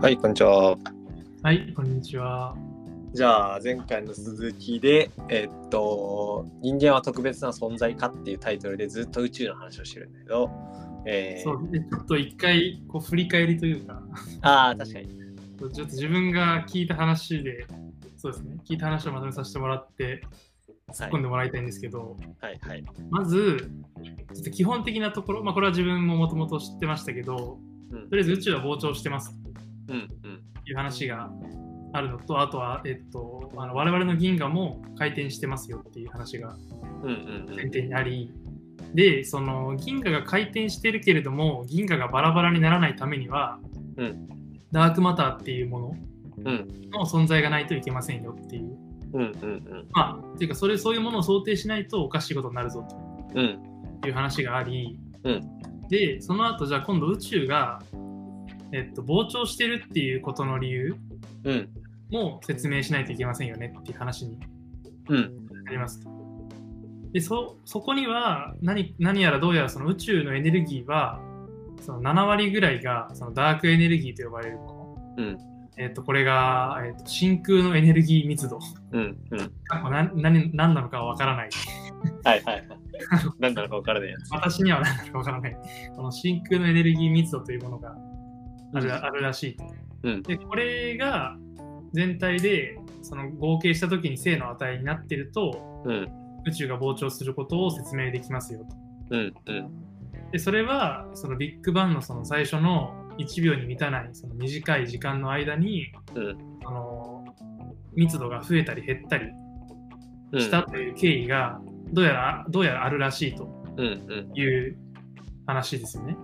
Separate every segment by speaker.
Speaker 1: はい、こんにちは。
Speaker 2: はい、こんにちは。
Speaker 1: じゃあ、前回の続きで、えっと、人間は特別な存在かっていうタイトルでずっと宇宙の話をしてるんだけど、えー
Speaker 2: そうでちょっと一回こう振り返りというか、
Speaker 1: ああ、確かに。
Speaker 2: ちょっと自分が聞いた話で、そうですね、聞いた話をまとめさせてもらって、突っ込んでもらいたいんですけど、
Speaker 1: はい、はい。
Speaker 2: まず、ちょっと基本的なところ、まあ、これは自分ももともと知ってましたけど、
Speaker 1: うん
Speaker 2: とりあえず宇宙は膨張してますいう話があるのと、あとは、えっと、あの我々の銀河も回転してますよっていう話が
Speaker 1: うん、うん、
Speaker 2: 前提にあり、で、その銀河が回転してるけれども、銀河がバラバラにならないためには、
Speaker 1: うん
Speaker 2: ダークマターっていうもの
Speaker 1: うん。
Speaker 2: の存在がないといけませんよっていう。
Speaker 1: うん、うん、
Speaker 2: まあ、っていうか、それ、そういうものを想定しないとおかしいことになるぞ
Speaker 1: うん。うん。
Speaker 2: という話があり、
Speaker 1: うん
Speaker 2: で、その後、じゃあ今度宇宙が、えっと、膨張してるっていうことの理由
Speaker 1: うん。
Speaker 2: も説明しないといけませんよねっていう話に
Speaker 1: うん。
Speaker 2: なります。でそそこには何何やらどうやらその宇宙のエネルギーはその7割ぐらいがそのダークエネルギーと呼ばれるもの。
Speaker 1: うん。
Speaker 2: えっとこれが、えっと真空のエネルギー密度。
Speaker 1: うん。うん。
Speaker 2: な何何なのかはわからない。
Speaker 1: はい、はい。何なのか分からない。
Speaker 2: 私には何なのかわからない。この真空のエネルギー密度というものがある,、あるらしいと。
Speaker 1: うん
Speaker 2: で、これが全体でその合計したときに正の値になってると
Speaker 1: うん。
Speaker 2: 宇宙が膨張することを説明できますよと。
Speaker 1: うん。うん。
Speaker 2: でそれはそのビッグバンのその最初の1秒に満たないその短い時間の間に、
Speaker 1: うん
Speaker 2: あの密度が増えたり減ったり
Speaker 1: うん。
Speaker 2: したという経緯がどうやらどうやらあるらしいと
Speaker 1: うん。うん。
Speaker 2: いう話ですよね。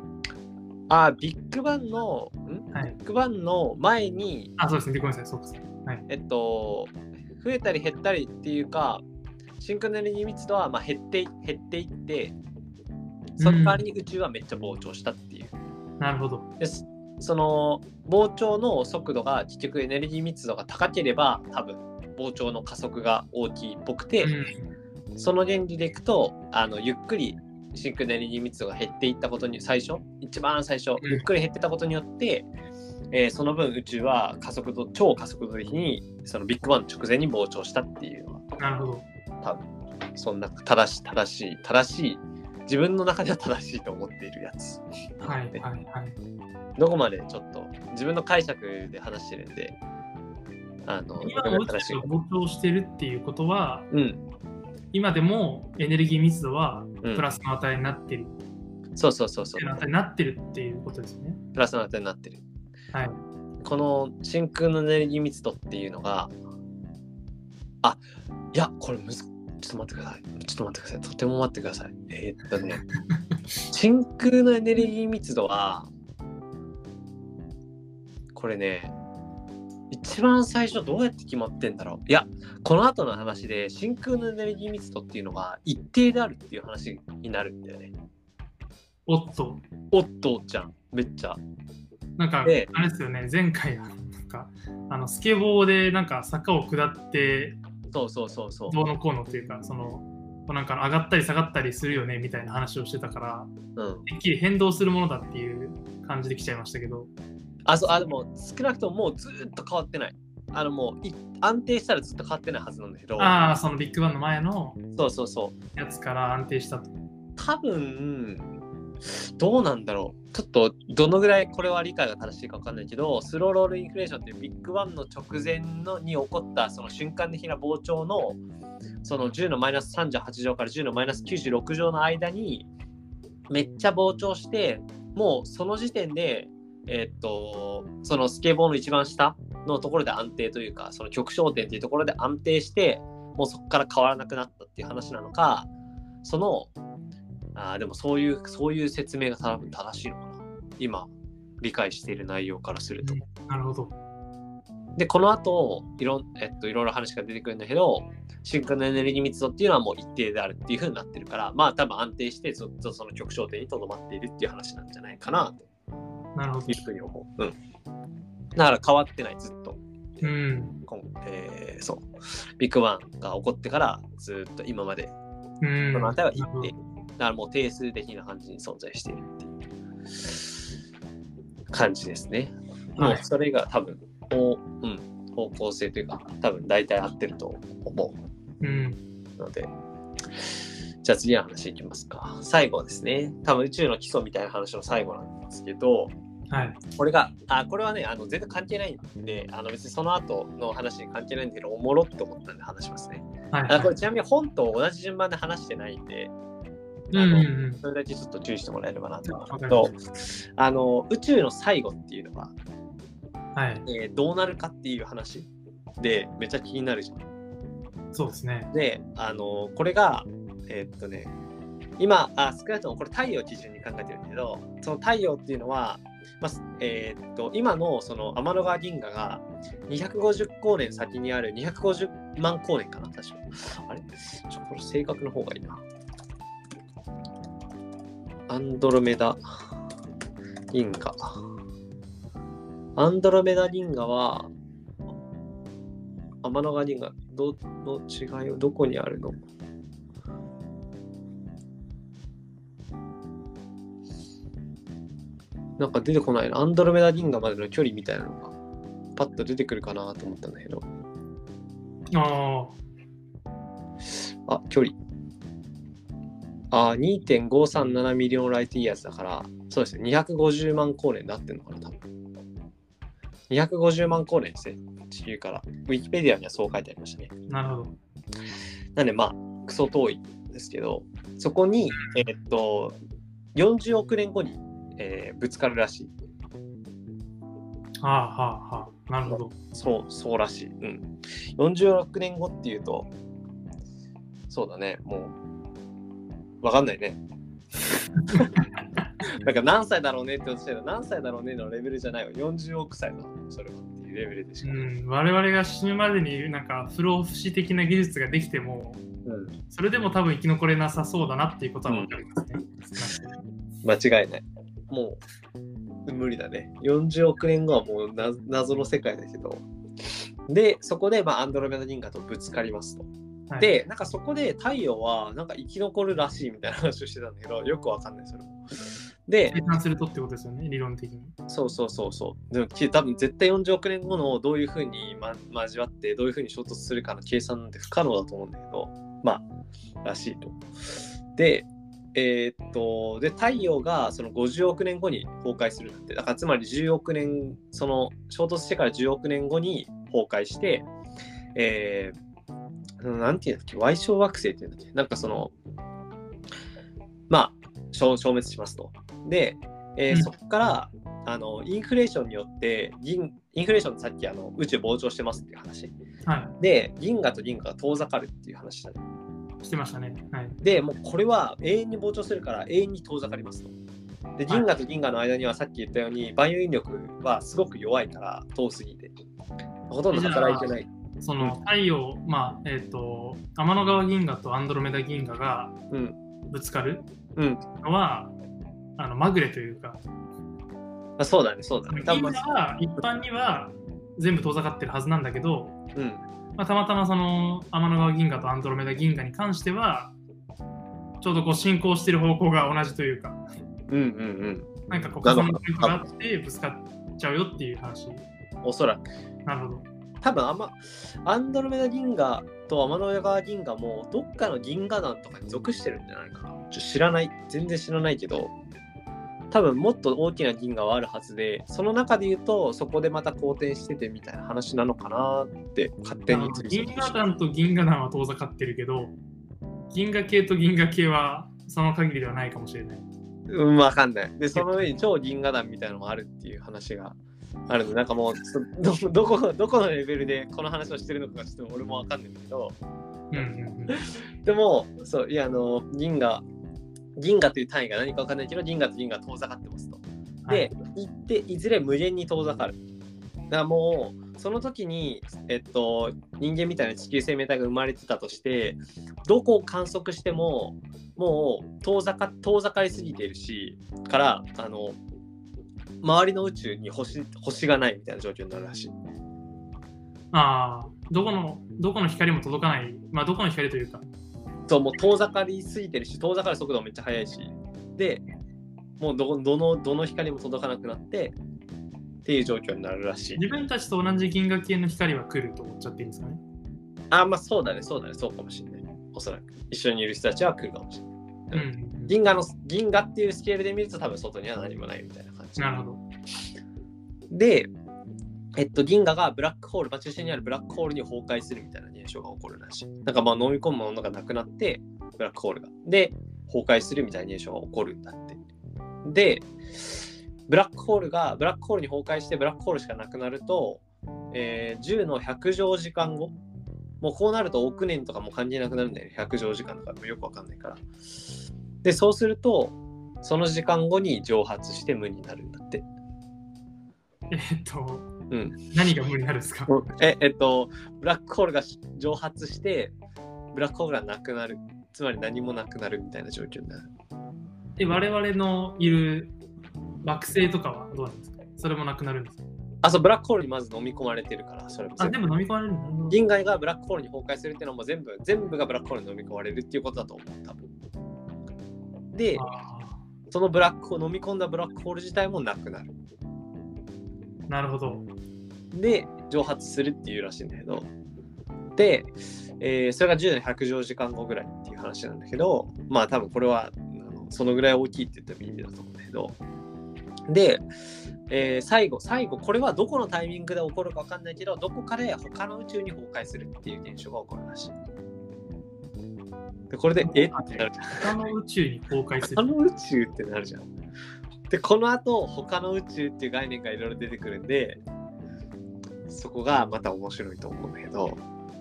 Speaker 1: あー、ビッグバンの、ん？
Speaker 2: はい、
Speaker 1: ビッグバンの前に、
Speaker 2: あ、そうですね。ごめんなさい。そうです。はい。
Speaker 1: えっと、増えたり減ったりっていうか、真空のエネルギー密度はまあ減ってい減っていって、その代わりに宇宙はめっちゃ膨張したっていう。
Speaker 2: なるほど。
Speaker 1: ですその膨張の速度が結局エネルギー密度が高ければ多分膨張の加速が大きいっぽくて、
Speaker 2: うん
Speaker 1: その原理でいくとあのゆっくり真空のエネルギー密度が減っていったことに最初一番最初
Speaker 2: うん
Speaker 1: ゆっくり減ってたことによって、えーその分宇宙は加速度超加速度的にそのビッグバンの直前に膨張したっていうのは
Speaker 2: なるほど。
Speaker 1: 多分そんな正しい正しい正しい自分の中では正しいと思っているやつ
Speaker 2: はいはいはい。
Speaker 1: どこまでちょっと自分の解釈で話してるんであの
Speaker 2: 今の宇宙が膨張してるっていうことは、
Speaker 1: うん
Speaker 2: 今でもエネルギー密度は
Speaker 1: うん。
Speaker 2: プラスの値になってる、
Speaker 1: そうそうそうそう。
Speaker 2: プラスの値になってるっていうことですね。
Speaker 1: プラスの値になってる。
Speaker 2: はい。
Speaker 1: この真空のエネルギー密度っていうのがあいやこれむずちょっと待ってください。ちょっと待ってください。とても待ってください。えーっとね。真空のエネルギー密度はこれね一番最初どうやって決まってんだろう。いやこの後の話で真空のエネルギー密度っていうのが一定であるっていう話になるんだよね。
Speaker 2: おっと、
Speaker 1: おっとじゃん。めっちゃ。
Speaker 2: なんか、あ
Speaker 1: で
Speaker 2: れですよね、前回、なんか、あのスケボーでなんか坂を下って、
Speaker 1: そうそうそうそう。
Speaker 2: どうのこうのっていうか、その、なんか上がったり下がったりするよねみたいな話をしてたから、
Speaker 1: うん。
Speaker 2: てっきり変動するものだっていう感じで来ちゃいましたけど、
Speaker 1: あ、そう、あ、でも少なくとももうずーっと変わってない。あのもうい安定したらずっと変わってないはずなんだけど、
Speaker 2: ああ、そのビッグバンの前の
Speaker 1: そうそうそう。
Speaker 2: やつから安定したと。
Speaker 1: 多分、どうなんだろう。ちょっとどのぐらいこれは理解が正しいか分かんないけど、スローロールインフレーションっていうビッグバンの直前のに起こったその瞬間的な膨張のその10のマイナス38乗から10のマイナス96乗の間にめっちゃ膨張して、もうその時点で、えーっと、そのスケボーの一番下のところで安定というか、その極小点っていうところで安定して、もうそこから変わらなくなったっていう話なのか、その、あーでもそういう、そういう説明が多分正しいのかな。今、理解している内容からすると。
Speaker 2: なるほど。
Speaker 1: で、この後、いろん、えっと、いろいろ話が出てくるんだけど、真空のエネルギー密度っていうのはもう一定であるっていう風になってるから、まあ多分安定してずっとその極小点にとどまっているっていう話なんじゃないかな
Speaker 2: なるほど
Speaker 1: うふうに思う。うん。だから変わってない、ずっと。
Speaker 2: うん。
Speaker 1: 今えーそう。ビッグバンが起こってからずっと今まで
Speaker 2: うん。
Speaker 1: その値は一定。だからもう定数的な感じに存在しているっていう感じですね。もう
Speaker 2: はい
Speaker 1: それが多分、方うん、方向性というか、多分大体合ってると思
Speaker 2: うん。
Speaker 1: うので。じゃあ次の話いきますか。最後ですね。多分宇宙の基礎みたいな話の最後なんですけど、
Speaker 2: はい。
Speaker 1: これが、あ、これはね、あの全然関係ないんで、あの別にその後の話に関係ないんだけど、おもろって思ったんで話しますね。
Speaker 2: はい。
Speaker 1: あこれちなみに本と同じ順番で話してないんで、
Speaker 2: うんうんうん。
Speaker 1: それだけちょっと注意してもらえればなと思うとあの宇宙の最後っていうのは、
Speaker 2: はい。
Speaker 1: えーどうなるかっていう話でめっちゃ気になるじゃん。
Speaker 2: そうですね。
Speaker 1: であのこれがえーっとね今あ少なくともこれ太陽を基準に考えてるんだけどその太陽っていうのは、まあえーっと今のその天の川銀河が250光年先にある250万光年かな確か。あれ？ちょっとこれ正確の方がいいな。アンドロメダ銀河。アンドロメダ銀河は天の川銀河どの違いをどこにあるの？なんか出てこないな。アンドロメダ銀河までの距離みたいなのがパッと出てくるかなと思ったんだけど。
Speaker 2: ああ。
Speaker 1: あ、距離。あ、2.537 million light years だから、そうですね。250万光年で合ってんのかな、多分。250万光年ですね。地球から。ウィキペディアにはそう書いてありましたね。
Speaker 2: なるほど。
Speaker 1: なんでまあ、クソ遠いんですけど、そこに、えーっと、40億年後に、えーぶつかるらしい。
Speaker 2: はあはあはあ。なるほど。
Speaker 1: そう、そうらしい。うん。40億年後っていうと、そうだね、もう、わかんないね。なんか何歳だろうねって言ってたら何歳だろうねのレベルじゃないわ。40億歳だそれはっていうレベルでし
Speaker 2: う
Speaker 1: かない。
Speaker 2: ん。我々が死ぬまでになんか不老不死的な技術ができても、
Speaker 1: うん
Speaker 2: それでも多分生き残れなさそうだなっていうことは分かりますね。
Speaker 1: 間違いない。もう、無理だね。40億年後はもうな謎の世界だけど。で、そこで、まあ、アンドロメダ銀河とぶつかりますと。
Speaker 2: はい、
Speaker 1: で、なんかそこで太陽はなんか生き残るらしいみたいな話をしてたんだけど、よくわかんない、それも。で
Speaker 2: 計、算するとってことですよね、理論的に。
Speaker 1: そうそうそうそう。でもき多分絶対40億年後のどういうふうに、ま、交わって、どういうふうに衝突するかの計算なんて不可能だと思うんだけど、まあ、らしいと。で、えーっと、で、太陽がその50億年後に崩壊するんだって。だからつまり10億年、その衝突してから10億年後に崩壊して、えー、なんていうんだっけ、Y 小惑星っていうんだっけ、なんかその、まあ、消消滅しますと。で、えー
Speaker 2: うん
Speaker 1: そこから、あの、インフレーションによって、銀インフレーションってさっきあの宇宙膨張してますっていう話。
Speaker 2: は
Speaker 1: で、銀河と銀河が遠ざかるっていう話だね。
Speaker 2: い、してましたね。はい。
Speaker 1: で、もうこれは永遠に膨張するから永遠に遠ざかりますと。で、銀河と銀河の間にはさっき言ったように、万有引力はすごく弱いから遠すぎて。ほとんど働いてない。
Speaker 2: その太陽、まあ、えっ、と、天の川銀河とアンドロメダ銀河が
Speaker 1: うん。
Speaker 2: ぶつかる
Speaker 1: うん。
Speaker 2: のは、あのまぐれというか、
Speaker 1: あそうだね、そうだね。多
Speaker 2: 銀
Speaker 1: 分
Speaker 2: 河は一般には全部遠ざかってるはずなんだけど、
Speaker 1: うん。
Speaker 2: まあ、たまたまその天の川銀河とアンドロメダ銀河に関しては、ちょうどこう進行してる方向が同じというか、
Speaker 1: うんうんうん。
Speaker 2: なんかこう重なるポイントがあってぶつかっちゃうよっていう話。
Speaker 1: おそらく。
Speaker 2: なるほど。
Speaker 1: 多分あんま、アンドロメダ銀河と天の川銀河もどっかの銀河団とかに属してるんじゃないかな。ちょ知らない。全然知らないけど、多分もっと大きな銀河はあるはずで、その中で言うと、そこでまた好転しててみたいな話なのかなって勝手に
Speaker 2: 銀河団と銀河団は遠ざかってるけど、銀河系と銀河系はその限りではないかもしれない。
Speaker 1: うん、わかんない。で、その上に超銀河団みたいなのもあるっていう話があるので、なんかもうそど、どこ、どこのレベルでこの話をしてるのかがちょっと俺もわかんないんだけど、
Speaker 2: うんうんうん。
Speaker 1: でも、そう、いや、あの、銀河、銀河という単位が何かわかんないけど、銀河と銀河は遠ざかってますと。で、行って、いずれ無限に遠ざかる。だからもう、その時に、えっと、人間みたいな地球生命体が生まれてたとして、どこを観測しても、もう遠ざか遠ざかりすぎているし、から、あの、周りの宇宙に星星がないみたいな状況になるらしい。
Speaker 2: ああ、どこの、どこの光も届かない、まあどこの光というか、
Speaker 1: そう、もう遠ざかりすぎてるし、遠ざかる速度もめっちゃ速いし、で、もうどこどのどの光も届かなくなって、っていう状況になるらしい。
Speaker 2: 自分たちと同じ銀河系の光は来ると思っちゃっていいんですかね？
Speaker 1: あ、まあそうだね、そうだね、そうかもしれない。おそらく。一緒にいる人たちは来るかもしれない。
Speaker 2: うん。
Speaker 1: 銀河の銀河っていうスケールで見ると多分外には何もないみたいな感じ。
Speaker 2: なるほど。
Speaker 1: で、えっと、銀河がブラックホール、まあ、中心にあるブラックホールに崩壊するみたいな現象が起こるらしい。なんかまあ飲み込むものがなくなって、ブラックホールが。で、崩壊するみたいな現象が起こるんだって。で、ブラックホールが、ブラックホールに崩壊してブラックホールしかなくなると、えー10の100乗時間後、もうこうなると億年とかも関係なくなるんだよね。100乗時間とかもよくわかんないから。で、そうすると、その時間後に蒸発して無になるんだって。
Speaker 2: えっと、
Speaker 1: うん
Speaker 2: 何が無になるんですか？
Speaker 1: え、えっと、ブラックホールが蒸発して、ブラックホールがなくなる。つまり何もなくなるみたいな状況になる。
Speaker 2: で我々のいる惑星とかはどうなんですか？それもなくなるんですか？
Speaker 1: あ、そう、ブラックホールにまず飲み込まれてるから、それも
Speaker 2: あ、
Speaker 1: 全部。
Speaker 2: 飲み込まれるんだ
Speaker 1: 銀河がブラックホールに崩壊するっていうのはもう全部、全部がブラックホールに飲み込まれるっていうことだと思う、多分。で、
Speaker 2: あ
Speaker 1: そのブラックホール、飲み込んだブラックホール自体もなくなる。
Speaker 2: ーなるほど。
Speaker 1: で、蒸発するっていうらしいんだけど、で、えーそれが10の100乗時間後ぐらいっていう話なんだけど、まあ多分これはあのそのぐらい大きいって言ってもいい意味だと思うんだけど、で、えー最後、最後、これはどこのタイミングで起こるか分かんないけど、どこかで他の宇宙に崩壊するっていう現象が起こるらしい。で、これで、え？ってなるじゃん。
Speaker 2: 他の宇宙に崩壊す
Speaker 1: 他
Speaker 2: る。
Speaker 1: の宇宙ってなるじゃん。で、この後、他の宇宙っていう概念がいろいろ出てくるんで、そこがまた面白いと思うんだけど、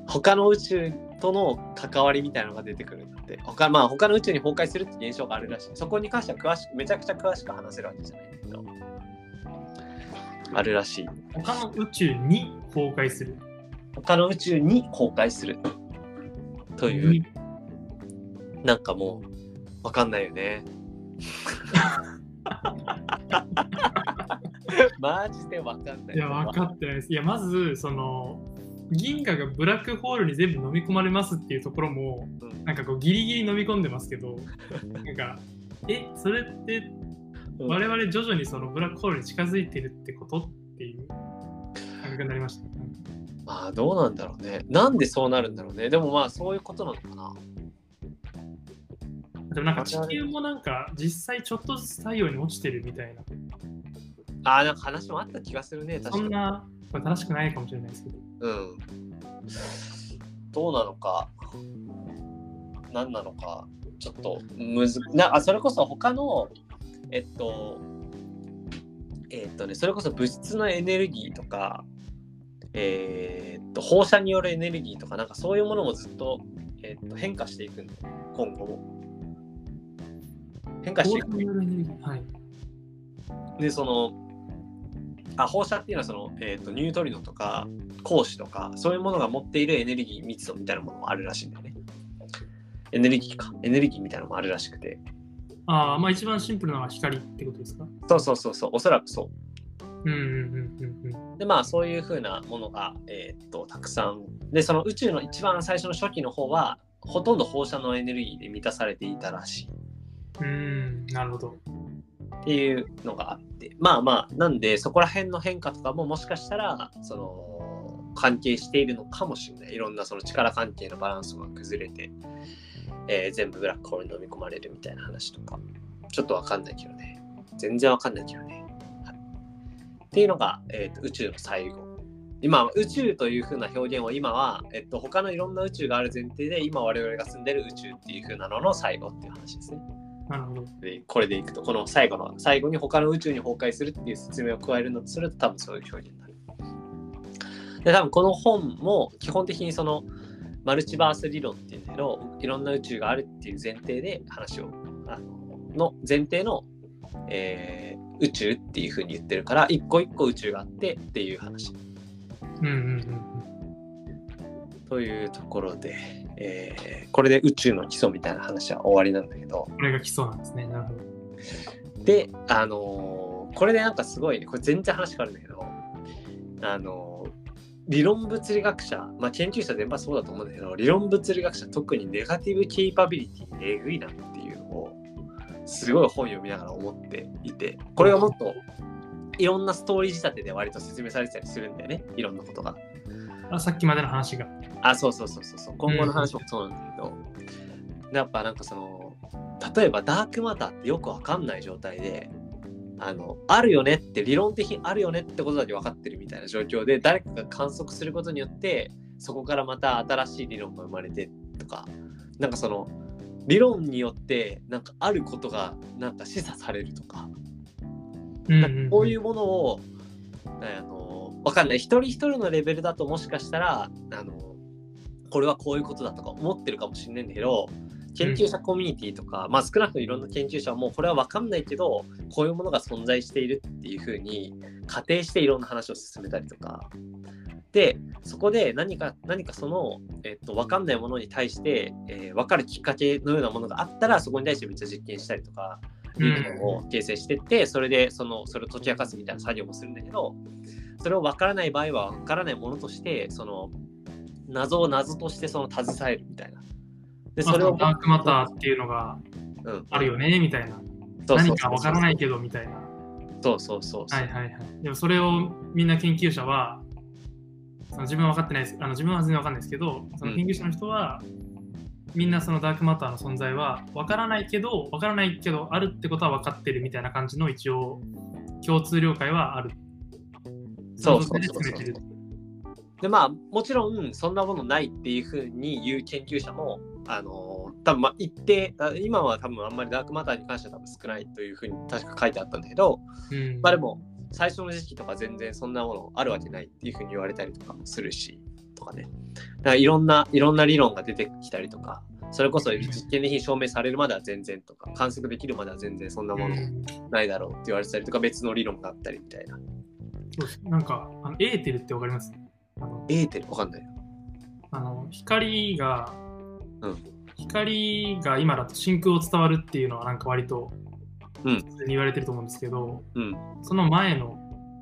Speaker 1: 他の宇宙との関わりみたいなのが出てくるんだって。他,、まあ、他の宇宙に崩壊するって現象があるらしい。そこに関しては詳しく、めちゃくちゃ詳しく話せるわけじゃないんだけど、あるらしい。
Speaker 2: 他の宇宙に崩壊する。
Speaker 1: 他の宇宙に崩壊する。という、
Speaker 2: に
Speaker 1: なんかもう、わかんないよね。マジでわかんない。
Speaker 2: いや、分かってないです。いや、まず、その、銀河がブラックホールに全部飲み込まれますっていうところも、
Speaker 1: うん
Speaker 2: なんかこう、ギリギリ飲み込んでますけど、なんか、え、それって、
Speaker 1: うん
Speaker 2: 我々徐々にそのブラックホールに近づいてるってことっていう感覚になりました。
Speaker 1: まあどうなんだろうね。なんでそうなるんだろうね。でもまあそういうことなのかな。
Speaker 2: でもなんか地球もなんか実際ちょっとずつ太陽に落ちてるみたいな、
Speaker 1: ああ、なんか話もあった気がするね。確かに。
Speaker 2: そんな、これ正しくないかもしれないですけど。
Speaker 1: うん。どうなのか。何なのか。ちょっとむずなあそれこそ他のえっとえっとねそれこそ物質のエネルギーとかえーっと放射によるエネルギーとかなんかそういうものもずっと,、えっと変化していくんだよね今後も変化していく。
Speaker 2: はい。
Speaker 1: でそのあ放射っていうのはその、えー、とニュートリノとか光子とかそういうものが持っているエネルギー密度みたいなものもあるらしいんだよね。エネルギーか。エネルギーみたいなのもあるらしくて。
Speaker 2: ああ、まあ一番シンプルなのは光ってことですか？
Speaker 1: そうそうそうそう。おそらくそ
Speaker 2: う。んうんうんうんうん。
Speaker 1: うでまあそういうふうなものが、えー、とたくさん。でその宇宙の一番最初の初期の方はほとんど放射能エネルギーで満たされていたらしいう
Speaker 2: ん、なるほど。
Speaker 1: っていうのがあって。まあまあなんでそこら辺の変化とかももしかしたらその関係しているのかもしれない。いろんなその力関係のバランスが崩れて、えー全部ブラックホールに飲み込まれるみたいな話とか。ちょっとわかんないけどね。全然わかんないけどね、っていうのが、えーと宇宙の最後。今宇宙という風な表現を今は、えっと、他のいろんな宇宙がある前提で今我々が住んでる宇宙っていう風なのの最後っていう話ですね。
Speaker 2: なるほど。
Speaker 1: でこれでいくとこの最後の最後に他の宇宙に崩壊するっていう説明を加えるのとすると多分そういう表現になる。で多分この本も基本的にそのマルチバース理論っていうんだけどいろんな宇宙があるっていう前提で話をあのの前提の、えー宇宙っていうふうに言ってるから一個一個宇宙があってっていう話
Speaker 2: うんうんうん
Speaker 1: というところで、えーこれで宇宙の基礎みたいな話は終わりなんだけど
Speaker 2: うん。これが基礎なんですね。なるほど。
Speaker 1: で、あのーこれでなんかすごいね、これ全然話変わるんだけど、あのー理論物理学者、まあ研究者全般そうだと思うんだけど、理論物理学者、特にネガティブケイパビリティえぐいなっていうのを、すごい本読みながら思っていて、これがもっと、いろんなストーリー仕立てで割と説明されてたりするんだよねいろんなことが。
Speaker 2: あさっきまでの話が。
Speaker 1: あそうそうそうそうそう。今後の話もそうなんだけど、やっぱなんかその例えばダークマターってよくわかんない状態であのあるよねって理論的にあるよねってことだけ分かってるみたいな状況で誰かが観測することによってそこからまた新しい理論が生まれてとかなんかその理論によってなんかあることがなんか示唆されるとか,、
Speaker 2: うん
Speaker 1: こういうものをあの分かんない。一人一人のレベルだともしかしたらあのこれはこういうことだとか思ってるかもしれないんだけど研究者コミュニティとか、まあ少なくともいろんな研究者はもうこれは分かんないけどこういうものが存在しているっていうふうに仮定していろんな話を進めたりとか。でそこで何か何かその、えっと、分かんないものに対して、えー分かるきっかけのようなものがあったらそこに対してめっちゃ実験したりとかいうのを形成していってそれでそのそれを解き明かすみたいな作業もするんだけどそれを分からない場合は分からないものとしてその謎を謎としてその携えるみたいな。で
Speaker 2: まあ
Speaker 1: それを、
Speaker 2: ダークマターっていうのが
Speaker 1: うん、
Speaker 2: あるよねみたいな。何かわからないけどみたいな。
Speaker 1: そうそうそうそう。
Speaker 2: はいはいはい。でもそれをみんな研究者は、その自分は分かってないです。あの自分は全然分かんないですけど、その研究者の人は、みんなそのダークマターの存在は分からないけど、分からないけど、あるってことは分かってるみたいな感じの一応、共通了解はある。
Speaker 1: そう
Speaker 2: それで進めてる。
Speaker 1: でまあもちろんそんなものないっていうふうに言う研究者もあの多分まあ一定あ今は多分あんまりダークマターに関しては多分少ないというふうに確か書いてあったんだけど、
Speaker 2: うん。
Speaker 1: まあでも最初の時期とか全然そんなものあるわけないっていうふうに言われたりとかもするしとかね。だからいろんないろんな理論が出てきたりとかそれこそ実験的に証明されるまでは全然とか観測できるまでは全然そんなもの
Speaker 2: うん。
Speaker 1: ないだろうって言われてたりとか別の理論があったりみたいな
Speaker 2: なんか、あのエーテルって分かります？あの
Speaker 1: エーテル？わかんない。
Speaker 2: あの光が、
Speaker 1: うん。
Speaker 2: 光が今だと真空を伝わるっていうのはなんか割と
Speaker 1: うん。
Speaker 2: 普通に言われてると思うんですけど、
Speaker 1: うん。
Speaker 2: その前の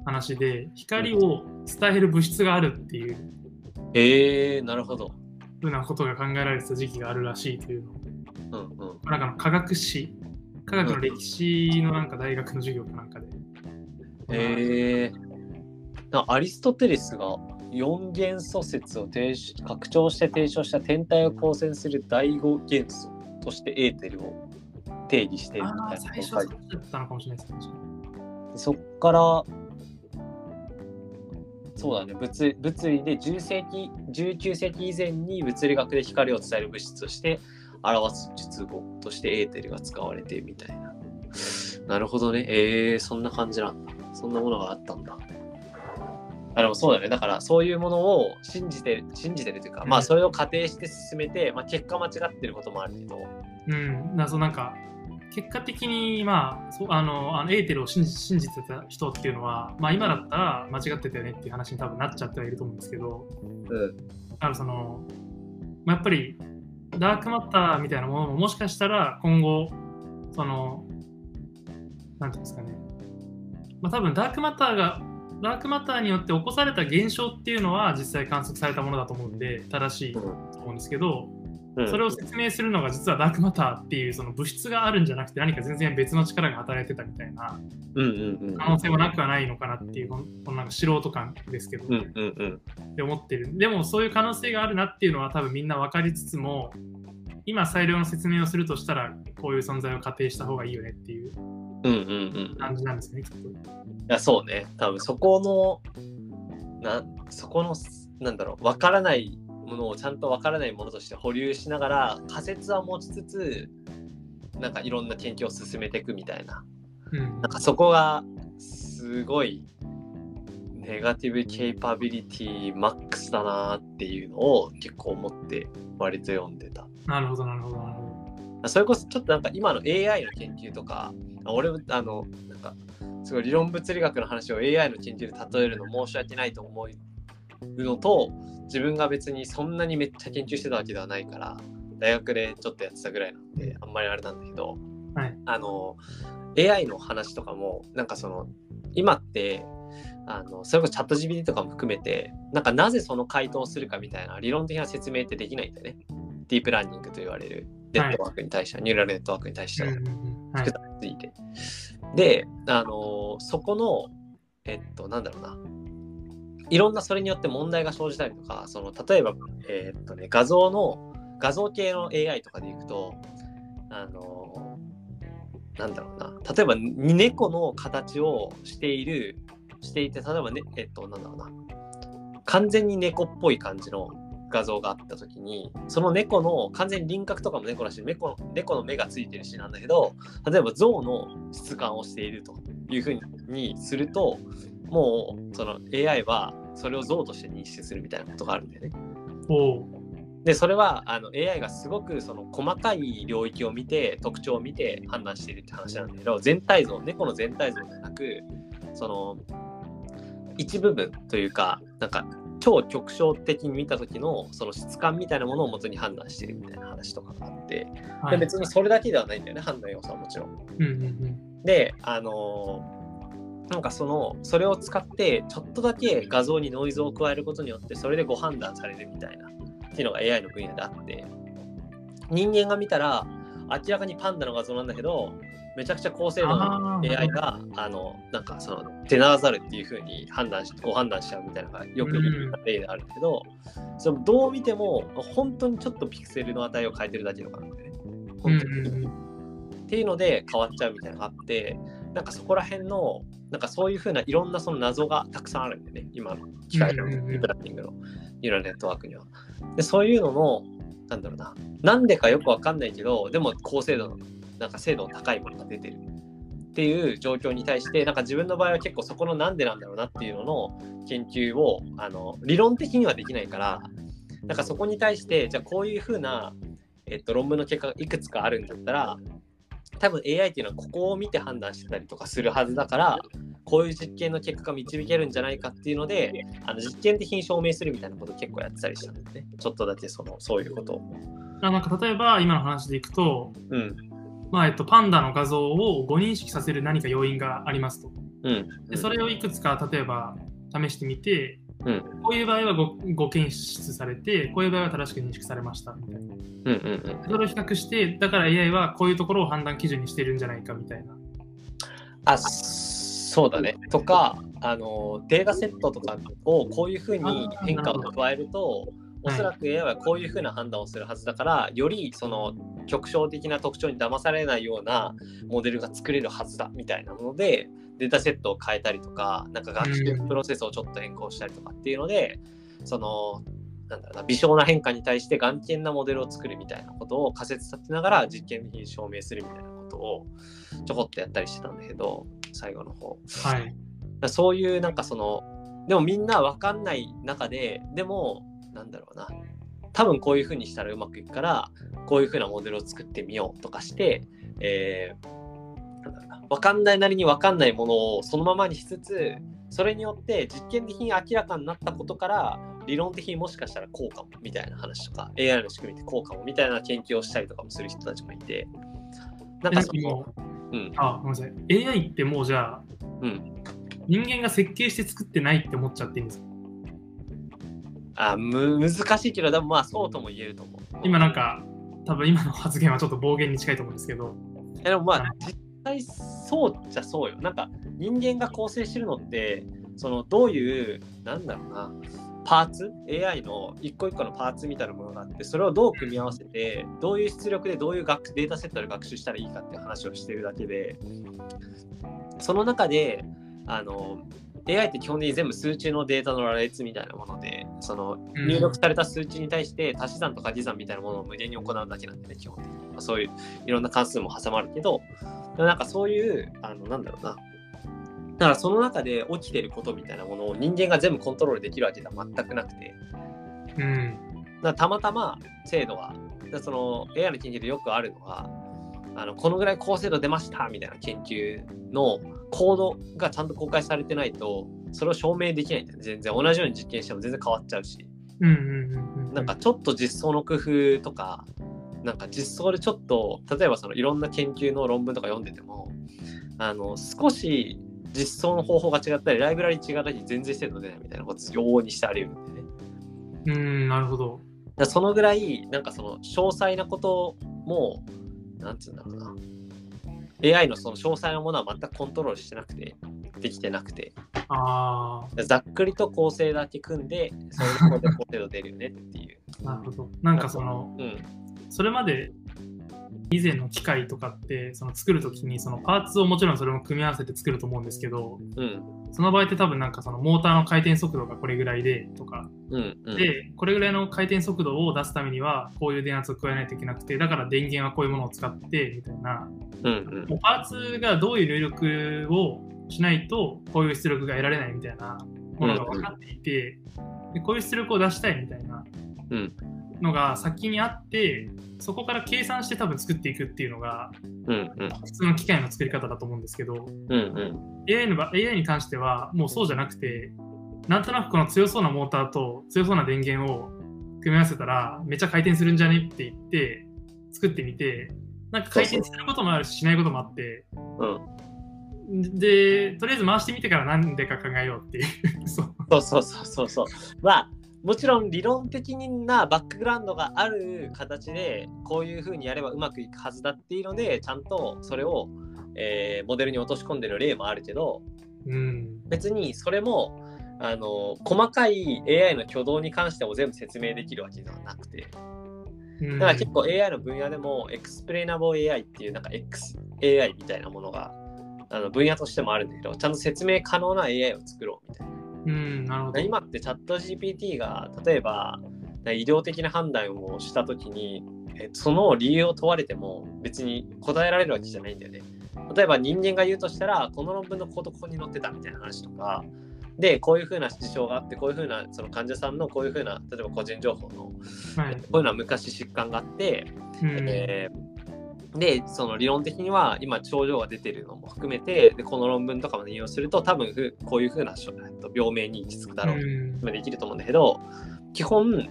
Speaker 2: 話で光を伝える物質があるっていう
Speaker 1: えー、なるほど。
Speaker 2: ふうなことが考えられてた時期があるらしいというの。を
Speaker 1: うんうん。
Speaker 2: なんかの科学史科学の歴史のなんか大学の授業かなんかで、
Speaker 1: えー、なアリストテレスが4元素説を提唱拡張して提唱した天体を構成する第5元素としてエーテルを定義しているみたいな
Speaker 2: 最初っかもしれないですね。
Speaker 1: そっからそうだね。物物理で10世紀19世紀以前に物理学で光を伝える物質として表す術語としてエーテルが使われてみたいな。なるほどね。えー、そんな感じなんだ。そんなものがあったんだあでもそうだね。だからそういうものを信じて信じてるというか、まあそれを仮定して進めて、まあ、結果間違ってることもあるけど。
Speaker 2: うん、なそうなんか結果的に、まあ、そうあのあのエーテルを信じ信じてた人っていうのは、まあ、今だったら間違ってたよねっていう話に多分なっちゃってはいると思うんですけど、
Speaker 1: うん。
Speaker 2: だからその、まあ、やっぱりダークマッターみたいなものももしかしたら今後、その、なんていうんですかね、まあ、多分ダークマッターが、ダークマッターによって起こされた現象っていうのは実際観測されたものだと思うんで正しいと思うんですけど、
Speaker 1: うん。
Speaker 2: それを説明するのが実はダークマターっていうその物質があるんじゃなくて何か全然別の力が働いてたみたいな可能性はなくはないのかなっていうこのこのなんか素人感ですけど、
Speaker 1: うんうんうん。
Speaker 2: って思ってる。でもそういう可能性があるなっていうのは多分みんな分かりつつも今最良の説明をするとしたらこういう存在を仮定した方がいいよねっていう
Speaker 1: うんうんうん
Speaker 2: 感じなんですねきっと。
Speaker 1: いやそうね多分そこのなそこのなんだろう分からないものをちゃんと分からないものとして保留しながら仮説は持ちつつなんかいろんな研究を進めていくみたいな
Speaker 2: うん
Speaker 1: なんかそこがすごいネガティブケイパビリティマックスだなっていうのを結構思って割と読んでた。
Speaker 2: なるほどなるほどなるほど。
Speaker 1: それこそちょっとなんか今の AI の研究とかあ俺あのなんかすごい理論物理学の話を AI の研究で例えるの申し訳ないと思うのと自分が別にそんなにめっちゃ研究してたわけではないから大学でちょっとやってたぐらいなんであんまりあれなんだけど、
Speaker 2: はい。
Speaker 1: あの AI の話とかもなんかその今ってあのそれこそチャット GPT とかも含めてなんかなぜその回答をするかみたいな理論的な説明ってできないんだよね。ディープラーニングと言われるネットワークに対しては、ニューラルネットワークに対しては複雑すぎて。で、あのそこのえっと、なんだろうな。いろんなそれによって問題が生じたりとか、その例えば、えっとね、画像の、画像系の AI とかでいくと、あの、なんだろうな。例えば、猫の形をしている、していて、例えばね、えっと、なんだろうな。完全に猫っぽい感じの画像があった時にその猫の完全に輪郭とかも猫だし猫の猫の目がついてるしなんだけど例えば象の質感をしているというふうにするともうその AI はそれを象として認識するみたいなことがあるんだよね。でそれはあの AI がすごくその細かい領域を見て特徴を見て判断しているって話なんだけど全体像猫の全体像ではなくその一部分というかなんか超局所的に見た時のその質感みたいなものを元に判断してるみたいな話とかがあって、はい、で別にそれだけではないんだよね判断要素はもちろん。うんうんうん、であのー、なんかそのそれを使ってちょっとだけ画像にノイズを加えることによってそれでご判断されるみたいなっていうのが AI の分野であって人間が見たら明らかにパンダの画像なんだけどめちゃくちゃ高精度の AI があのなんかその手ならざるっていうふうに判断しご判断しちゃうみたいなのがよく見る例であるけど、うん、そのどう見ても本当にちょっとピクセルの値を変えてるだけとかなんでね。本当に、うん、っていうので変わっちゃうみたいなのがあってなんかそこら辺のなんかそういうふうないろんなその謎がたくさんあるんでね。今の機械のディープラーニングのニューラルネットワークには。でそういうののなんだろうな。なんでかよくわかんないけどでも高精度のなんか精度の高いものが出てるっていう状況に対してなんか自分の場合は結構そこのなんでなんだろうなっていうのの研究をあの理論的にはできないからなんかそこに対してじゃあこういうふうな、えっと、論文の結果がいくつかあるんだったら多分 AI っていうのはここを見て判断してたりとかするはずだからこういう実験の結果が導けるんじゃないかっていうのであの実験的に証明するみたいなことを結構やってたりしたんですねちょっとだけそのそういうことを。
Speaker 2: なんか例えば今の話でいくと、
Speaker 1: うん、
Speaker 2: まあえっと、パンダの画像を誤認識させる何か要因がありますと。
Speaker 1: うん、
Speaker 2: でそれをいくつか例えば試してみて、
Speaker 1: うん、
Speaker 2: こういう場合は誤誤検出されて、こういう場合は正しく認識されましたみたいな。うん
Speaker 1: うんうん、
Speaker 2: それを比較して、だから AI はこういうところを判断基準にしてるんじゃないかみたいな。
Speaker 1: あそうだね。とか、あのデータセットとかをこういうふうに変化を加えると、おそらく AI はこういうふうな判断をするはずだから、よりその局所的な特徴に騙されないようなモデルが作れるはずだみたいなもので、データセットを変えたりとか、なんか学習プロセスをちょっと変更したりとかっていうので、その、なんだろうな、微小な変化に対して眼見なモデルを作るみたいなことを仮説立てながら実験的に証明するみたいなことをちょこっとやったりしてたんだけど、最後の方。
Speaker 2: はい。
Speaker 1: そういうなんかその、でもみんな分かんない中で、でもなんだろうな。多分こういうふうにしたらうまくいくからこういうふうなモデルを作ってみようとかして、えー、分かんないなりに分かんないものをそのままにしつつそれによって実験的に明らかになったことから理論的にもしかしたらこうかもみたいな話とか AI の仕組みってこうかもみたいな研究をしたりとかもする人たちもいて
Speaker 2: なんかその、うん、あごめんなさい。AI ってもうじゃあ、
Speaker 1: うん、
Speaker 2: 人間が設計して作ってないって思っちゃっていいんですか？
Speaker 1: あむ難しいけど、でもまあそうとも言えると思う。
Speaker 2: 今なんか、多分今の発言はちょっと暴言に近いと思うんですけど。
Speaker 1: でもまあ、実際そうじゃそうよ。なんか人間が構成してるのって、そのどういう、なんだろうな、パーツ？AI の一個一個のパーツみたいなものがあってそれをどう組み合わせてどういう出力でどういう学データセットで学習したらいいかっていう話をしてるだけでその中であの AI って基本的に全部数値のデータの羅列みたいなもので、その入力された数値に対して足し算と掛け算みたいなものを無限に行うだけなんでね、基本的に。まあ、そういういろんな関数も挟まるけど、なんかそういう、あの、なんだろうな。だからその中で起きてることみたいなものを人間が全部コントロールできるわけでは全くなくて。
Speaker 2: うん。
Speaker 1: だたまたま精度は、その AI の研究でよくあるのは、あのこのぐらい高精度出ましたみたいな研究のコードがちゃんと公開されてないとそれを証明できないんだよね。全然。同じように実験しても全然変わっちゃうし、
Speaker 2: うんうんうん、
Speaker 1: なんかちょっと実装の工夫とかなんか実装でちょっと例えばそのいろんな研究の論文とか読んでてもあの少し実装の方法が違ったりライブラリ違ったり全然精度出ないみたいなこと往々にしてあり得るんでね。
Speaker 2: うんなるほど。
Speaker 1: そのぐらいなんかその詳細なこともなんつうんだろうな。AI のその詳細なものは全くコントロールしてなくて、できてなくて。
Speaker 2: あ
Speaker 1: ざっくりと構成だけ組んで、それでこれで高精度出るよねっていう。
Speaker 2: あ、なるほど。なんかその、
Speaker 1: うん。
Speaker 2: それまで以前の機械とかってその作るときにそのパーツをもちろんそれも組み合わせて作ると思うんですけど
Speaker 1: うん。
Speaker 2: その場合って多分なんかそのモーターの回転速度がこれぐらいでとか
Speaker 1: うん。うん。
Speaker 2: でこれぐらいの回転速度を出すためにはこういう電圧を加えないといけなくてだから電源はこういうものを使ってみたいな
Speaker 1: うん。
Speaker 2: もうパーツがどういう入力をしないとこういう出力が得られないみたいなものが分かっていてでこういう出力を出したいみたいな
Speaker 1: うん。
Speaker 2: のが先にあってそこから計算して多分作っていくっていうのが
Speaker 1: うん。うん。
Speaker 2: 普通の機械の作り方だと思うんですけど
Speaker 1: うん。うん。
Speaker 2: AI の場 AI に関してはもうそうじゃなくてなんとなくこの強そうなモーターと強そうな電源を組み合わせたらめっちゃ回転するんじゃねって言って作ってみてなんか回転することもあるししないこともあって
Speaker 1: うん。
Speaker 2: でとりあえず回してみてから何でか考えようっていう そう
Speaker 1: そうそうそうそうそう。まあ、もちろん理論的なバックグラウンドがある形で、こういうふうにやればうまくいくはずだっていうので、ちゃんとそれを、えーモデルに落とし込んでる例もあるけど、
Speaker 2: うん。
Speaker 1: 別にそれも、あの細かい AI の挙動に関しても全部説明できるわけではなくて、
Speaker 2: うん。
Speaker 1: だから結構 AI の分野でも、エクスプレイナボー AI っていうなんか XAI みたいなものがあの分野としてもあるんだけど、ちゃんと説明可能な AI を作ろうみたいな。
Speaker 2: うんなるほど。
Speaker 1: 今ってチャット GPT が例えば医療的な判断をしたときにえその理由を問われても別に答えられるわけじゃないんだよね。例えば人間が言うとしたらこの論文のこことここに載ってたみたいな話とかでこういうふうな事象があってこういうふうなその患者さんのこういうふうな例えば個人情報の
Speaker 2: はい。
Speaker 1: こういうのは昔疾患があって、
Speaker 2: うん。
Speaker 1: えーでその理論的には今症状が出てるのも含めてでこの論文とかも引用すると多分ふこういうふうな病名に行き着くだろうとできると思うんだけど、基本、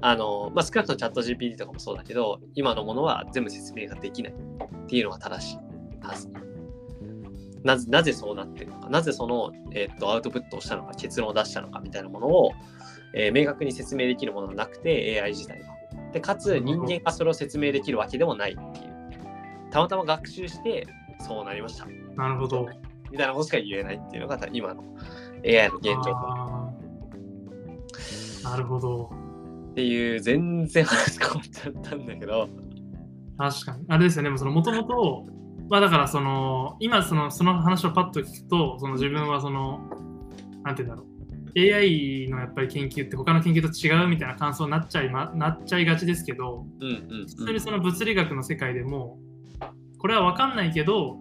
Speaker 1: あの、まあ、少なくともチャット GPT とかもそうだけど、今のものは全部説明ができないっていうのが正しいはず。なぜなぜそうなってるのか、なぜその、えっとアウトプットをしたのか、結論を出したのかみたいなものを、えー明確に説明できるものがなくて、AI 自体は。で、かつ人間がそれを説明できるわけでもないっていう。たまたま学習して、そうなりました。
Speaker 2: なるほど。
Speaker 1: みたいなことしか言えないっていうのが今の AI の現状。
Speaker 2: なるほど。
Speaker 1: っていう全然話変わっちゃったんだけど。
Speaker 2: 確かに。あれですよね、もともと、まあだからその、今そのその話をパッと聞くと、その自分はその、なんて言うんだろう、AI のやっぱり研究って他の研究と違うみたいな感想になっちゃい,、ま、なっちゃいがちですけど、
Speaker 1: うんうん。
Speaker 2: 普通にその物理学の世界でも、これは分かんないけど、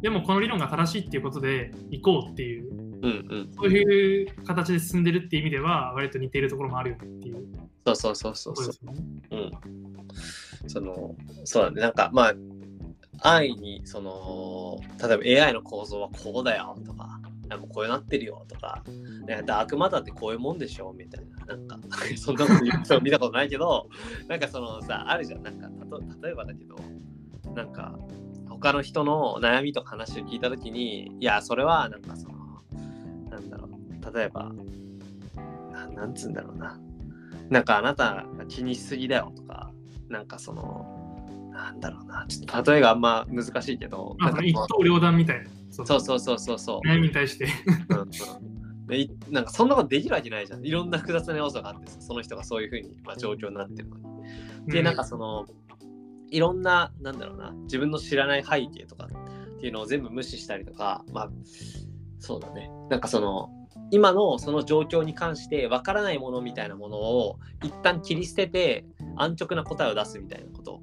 Speaker 2: でもこの理論が正しいっていうことで行こうっていう、
Speaker 1: うんうん。
Speaker 2: そういう形で進んでるっていう意味では、割と似ているところもあるよねっていう。
Speaker 1: そうそうそうそうそう。
Speaker 2: ね。
Speaker 1: うん。そのそうだね。なんかまあ安易にその例えば AI の構造はこうだよとかでもこうなってるよとか、ね、ダークマターってこういうもんでしょみたいな。なんか そんなこと言う人見たことないけどなんかそのさあるじゃん。なんかたと例えばだけどなんか他の人の悩みとか話を聞いた時にいやそれはなんかそのなんだろう例えばななんつうんだろうな。なんかあなたが気にしすぎだよとかなんかそのなんだろうな。ちょっと例えがあんま難しいけど
Speaker 2: まあ、
Speaker 1: なんか
Speaker 2: 一刀両断みたいな。そう。
Speaker 1: そうそうそうそう
Speaker 2: 悩みに対して。
Speaker 1: うんうん。でいなんかそんなことできるわけないじゃん。いろんな複雑な要素があってさその人がそういうふうに、まあ、状況になってるのに。で、なんかその、いろんな、なんだろうな、自分の知らない背景とかっていうのを全部無視したりとか、まあ、そうだね。なんかその、今のその状況に関してわからないものみたいなものを一旦切り捨てて安直な答えを出すみたいなこと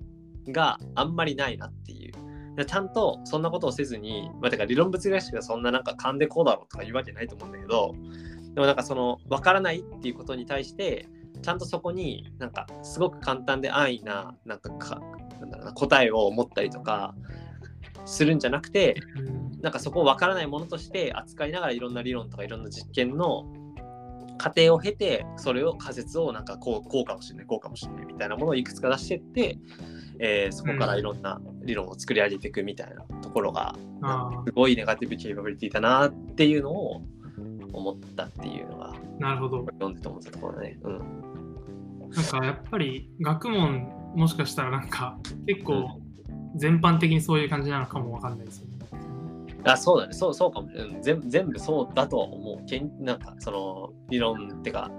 Speaker 1: があんまりないなっていう。ちゃんとそんなことをせずに、まあ、てか理論物理学者がそんななんか勘でこうだろうとか言うわけないと思うんだけど、でもなんかその分からないっていうことに対して、ちゃんとそこになんかすごく簡単で安易ななんかかなんだろうな答えを持ったりとかするんじゃなくて
Speaker 2: うん
Speaker 1: なんかそこを分からないものとして扱いながらいろんな理論とかいろんな実験の過程を経てそれを仮説をなんかこうこうかもしれないこうかもしれないみたいなものをいくつか出してって、えーそこからいろんな理論を作り上げていくみたいなところが、
Speaker 2: あ
Speaker 1: すごいネガティブケイパビリティだなっていうのを思ったっていうのが
Speaker 2: あ、なるほど。
Speaker 1: 読んでて思ったところだね。うん
Speaker 2: なんかやっぱり学問もしかしたらなんか結構全般的にそういう感じなのかもわかんないですよね。
Speaker 1: あそうだね。そうそうかも。うん。全全部そうだとは思う。けんなんかその理論ってか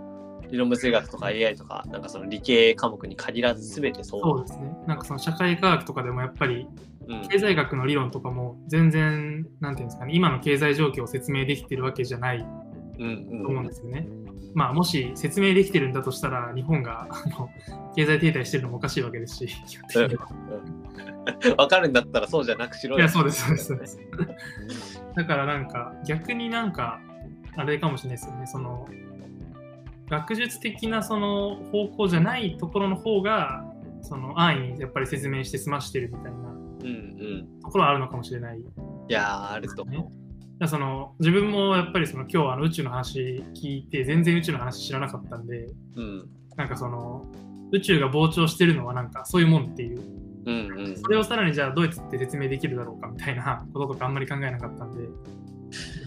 Speaker 1: 理論物理学とか AI とかなんかその理系科目に限らず全てそう。
Speaker 2: そうですね。なんかその社会科学とかでもやっぱり
Speaker 1: うん。
Speaker 2: 経済学の理論とかも全然、なんていうんですかね、今の経済状況を説明できてるわけじゃない
Speaker 1: うん
Speaker 2: と思うんですよね。まあもし説明できてるんだとしたら、日本があの経済停滞してるのもおかしいわけですし、
Speaker 1: 分かるんだったらそうじゃなくしろ
Speaker 2: いや、そうです、そうです。だからなんか、逆になんか、あれかもしれないですよね、その、学術的なその方向じゃないところの方が、その安易にやっぱり説明して済ましてるみたいな
Speaker 1: うんうん。
Speaker 2: ところはあるのかもしれない。
Speaker 1: いやーあると思
Speaker 2: だからその自分もやっぱりその今日あの宇宙の話聞いて全然宇宙の話知らなかったんで
Speaker 1: ううん。
Speaker 2: なんかその宇宙が膨張してるのはなんかそういうもんっていう。
Speaker 1: うんうん。
Speaker 2: それをさらにじゃあどうやって説明できるだろうかみたいな こととかあんまり考えなかったんで。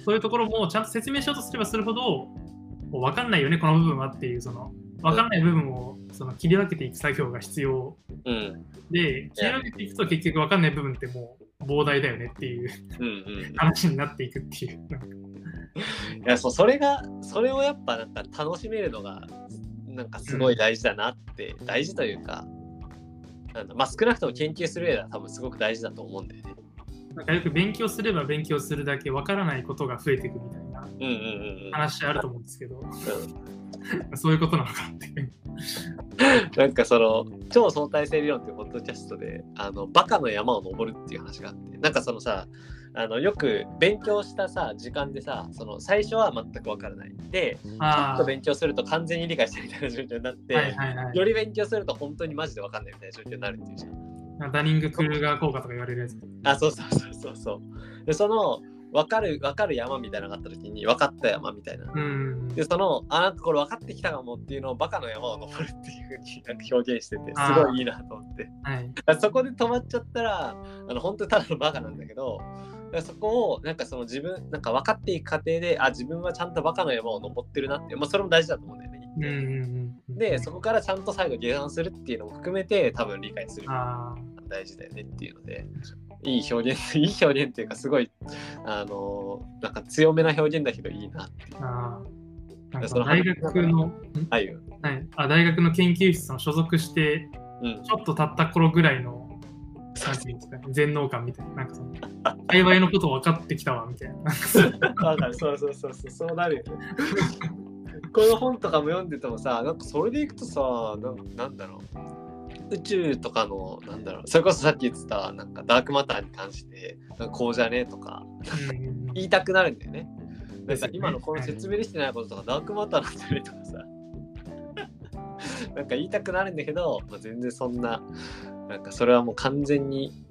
Speaker 2: そういうところもちゃんと説明しようとすればするほど分かんないよねこの部分はっていうその分かんない部分をその切り分けていく作業が必要
Speaker 1: うん。
Speaker 2: で切り分けていくと結局分かんない部分ってもう膨大だよねっていう
Speaker 1: うんうん
Speaker 2: 話になっていくっていう。
Speaker 1: いやそうそれがそれをやっぱなんか楽しめるのがなんかすごい大事だなって、大事というかなんだまあ少なくとも研究する上では多分すごく大事だと思うんだよね。
Speaker 2: なんかよく勉強すれば勉強するだけ分からないことが増えていくみたいな
Speaker 1: うんうんうんうん。
Speaker 2: 話あると思うんですけど、
Speaker 1: うん
Speaker 2: そういうことなのかっていう。
Speaker 1: なんかその超相対性理論っていうポッドキャストであのバカの山を登るっていう話があってなんかそのさあのよく勉強したさ時間でさその最初は全く分からないでちょっ
Speaker 2: あ
Speaker 1: と勉強すると完全に理解したみたいな状況になって、
Speaker 2: あ、はいはいはい。
Speaker 1: より勉強すると本当にマジで分かんないみたいな状況になるっていうじゃん。
Speaker 2: ダニング・クルーガー効果とか言われるやつ。
Speaker 1: あそうそうそうそうそう。でその分かる分かる山みたいなのがあった時に分かった山みたいな。
Speaker 2: うん。
Speaker 1: でそのあなんかこれ分かってきたかもっていうのをバカの山を登るっていう風に なんか表現しててすごいいいなと思って。
Speaker 2: はい。
Speaker 1: そこで止まっちゃったらあの本当にただのバカなんだけどそこをなんかその自分なんか分かっていく過程であ自分はちゃんとバカの山を登ってるなって、まあ、それも大事だと思うんだよね。
Speaker 2: うん。
Speaker 1: でそこからちゃんと最後下山するっていうのも含めて多分理解するのが
Speaker 2: あ
Speaker 1: 大事だよねっていうのでいい表現いい表現っていうかすごいあのなんか強めな表現だけどいいなって。いう
Speaker 2: あ、大学の。はい、あ大学の研究室の所属して、
Speaker 1: うん。
Speaker 2: ちょっと経った頃ぐらいの、うん全能感みたいな、なんかその、界隈のこと分かってきたわ、みたいな。
Speaker 1: そうそうそうそう。そうなるよね。この本とかも読んでてもさなんかそれでいくとさななんだろう宇宙とかのなんだろうそれこそさっき言ってたなんかダークマターに関してこうじゃねとか言いたくなるんだよね。なん
Speaker 2: ですよね
Speaker 1: か今のこの説明できてないこととかダークマターなんじゃねとかさなんか言いたくなるんだけど、まあ、全然そんななんかそれはもう完全に、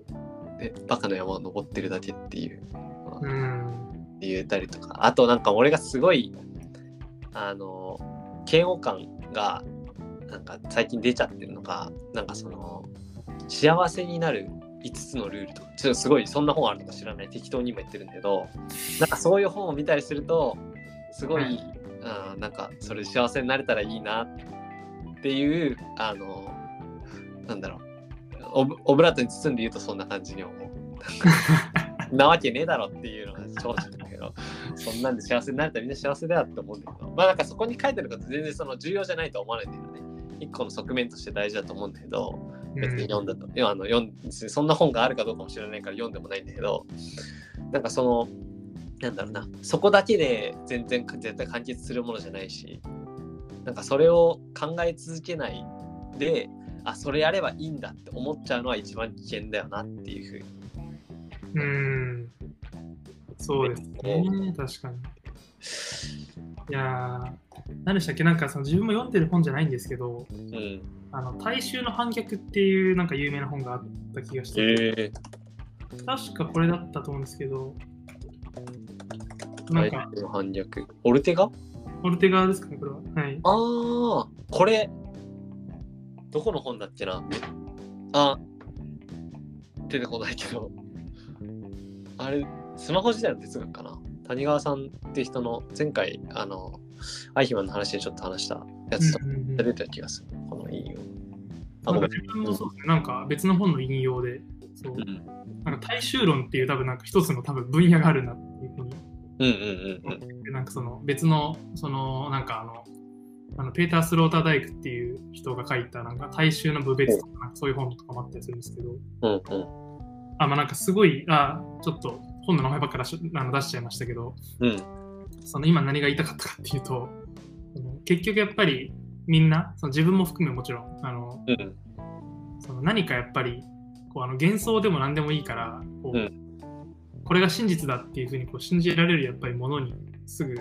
Speaker 1: ね、バカの山を登ってるだけっていう。まあ
Speaker 2: うん。
Speaker 1: 言えたりとかあとなんか俺がすごいあの嫌悪感がなんか最近出ちゃってるのがなんかその幸せになる5つのルールとかちょっとすごいそんな本あるのか知らない適当に今言ってるんだけどなんかそういう本を見たりするとすごい、
Speaker 2: はい
Speaker 1: あーなんかそれで幸せになれたらいいなっていうあのなんだろうオブオブラートに包んで言うとそんな感じに思う。なわけねえだろっていうのが正直だけど、そんなんで幸せになれたらみんな幸せだよって思うんだけど、まあなんかそこに書いてること全然その重要じゃないとは思わないんだけどね。一個の側面として大事だと思うんだけど、別に読んだと。いやあの読んそんな本があるかどうかも知らないから読んでもないんだけど、なんかその、なんだろうな、そこだけで全然絶対完結するものじゃないし、なんかそれを考え続けないで、あ、それやればいいんだって思っちゃうのは一番危険だよなっていうふうに
Speaker 2: うん。そうですね、確かに。いやー、何でしたっけ、なんかその自分も読んでる本じゃないんですけど、
Speaker 1: うん。
Speaker 2: あの大衆の反逆っていうなんか有名な本があった気がして、
Speaker 1: え
Speaker 2: 確かこれだったと思うんですけど、なんか、
Speaker 1: の反逆。オルテガ？
Speaker 2: オルテガですかね、これは。はい。
Speaker 1: ああ、これ、どこの本だっけな？あ、出てこないけど。あれ、スマホ時代の哲学かな？谷川さんって人の前回、あの、アイヒマンの話でちょっと話したやつと出てた気がする。この引用。あ、
Speaker 2: なんか。自分もそうですね、なんか別の本の引用で、そう。
Speaker 1: うん。
Speaker 2: なんか大衆論っていう多分なんか一つの多分分野があるなっていうふうに。
Speaker 1: うんうんうんうん。
Speaker 2: でなんかその別のそのなんかあのあのペーター・スローターダイクっていう人が書いたなんか大衆の部別とかそういう本とかもあったりするんですけど。
Speaker 1: うんうん。
Speaker 2: あまあなんかすごいあちょっと本の名前ばっかり出しあの出しちゃいましたけど。
Speaker 1: うん
Speaker 2: その今何が言いたかったかっていうと結局やっぱりみんなその自分も含めもちろんあの
Speaker 1: うん
Speaker 2: その何かやっぱりこうあの幻想でも何でもいいからこう、
Speaker 1: う
Speaker 2: これが真実だっていうふうにこう信じられるやっぱりものにすぐ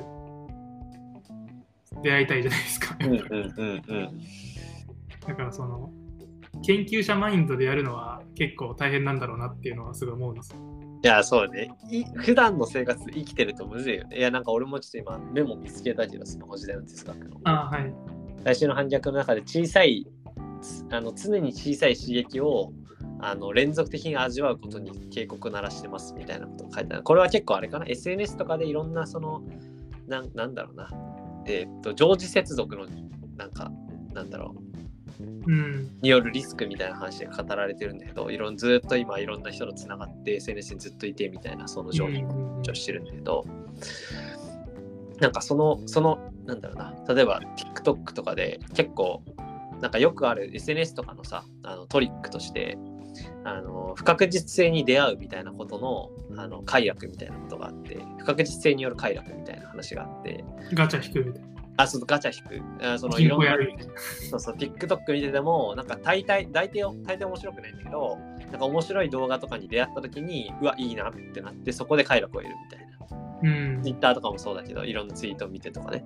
Speaker 2: 出会いたいじゃないですか。だからその研究者マインドでやるのは結構大変なんだろうなっていうのはすごい思うんです。
Speaker 1: いや、そうね。い普段の生活で生きてるとむずいよね。いや、なんか俺もちょっと今メモ見つけたけど、スマホ時代の哲学の。
Speaker 2: あはい。
Speaker 1: 最初の反逆の中で小さい、つあの常に小さい刺激をあの連続的に味わうことに警告鳴らしてますみたいなことが書いてある。これは結構あれかな ?SNS とかでいろんなその、なんなんだろうな。えーっと、常時接続のなんか、なんだろう。
Speaker 2: うん。
Speaker 1: によるリスクみたいな話が語られてるんだけど、いろんずっと今いろんな人とつながって SNS にずっといてみたいなその状況
Speaker 2: うん
Speaker 1: をしてるんだけど、なんかその、その、なんだろうな、例えば TikTok とかで結構、なんかよくある SNS とかのさ、あのトリックとして、あの不確実性に出会うみたいなことのあの快楽みたいなことがあって、不確実性による快楽みたいな話があって、
Speaker 2: ガチャ引くみたい
Speaker 1: あ、そうガチャ引く。あそ
Speaker 2: な。
Speaker 1: のいろんな。そうそう、TikTok 見てても、なんか大体、大体、大体面白くないんだけど、なんか面白い動画とかに出会った時に、うわ、いいなってなって、そこで快楽を得るみたいな。
Speaker 2: うん。
Speaker 1: Twitter とかもそうだけど、いろんなツイートを見てとかね。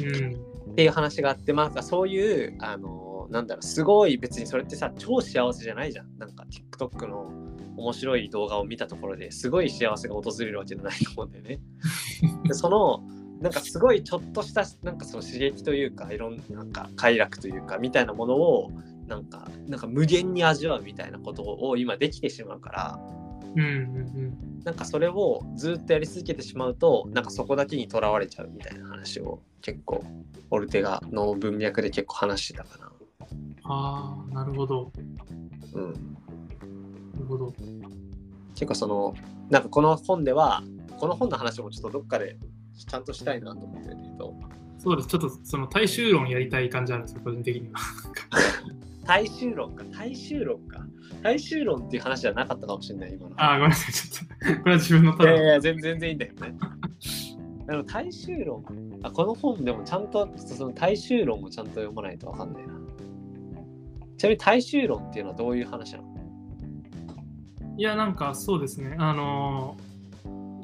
Speaker 2: うん。
Speaker 1: っていう話があって、まあ、なんかそういう、あのなんだろう、すごい別にそれってさ、超幸せじゃないじゃん。なんか TikTok の面白い動画を見たところですごい幸せが訪れるわけじゃないと思うんだよね。でそのなんかすごいちょっとしたなんかその刺激というかいろんななんか快楽というかみたいなものをなんかなんか無限に味わうみたいなことを今できてしまうから
Speaker 2: うんうん
Speaker 1: なんかそれをずっとやり続けてしまうとなんかそこだけにとらわれちゃうみたいな話を結構オルテガの文脈で結構話してたかな。
Speaker 2: うん。ああ、なるほど。
Speaker 1: うん、
Speaker 2: なるほど。
Speaker 1: 結構そのなんかこの本ではこの本の話もちょっとどっかでちゃんとしたいなと思ってるけど
Speaker 2: そうです。ちょっとその大衆論やりたい感じあるんですよ、個人的には。
Speaker 1: 大衆論か？大衆論か？大衆論っていう話じゃなかったかもしれない今の。
Speaker 2: ああ、ごめんなさい。ちょっと、これは自分のただの
Speaker 1: いやいや全然全然いいんだよね。でも大衆論あこの本でもちゃんとその大衆論もちゃんと読まないとわかんないな。ちなみに大衆論っていうのはどういう話なの？
Speaker 2: いや、なんかそうですね。あのー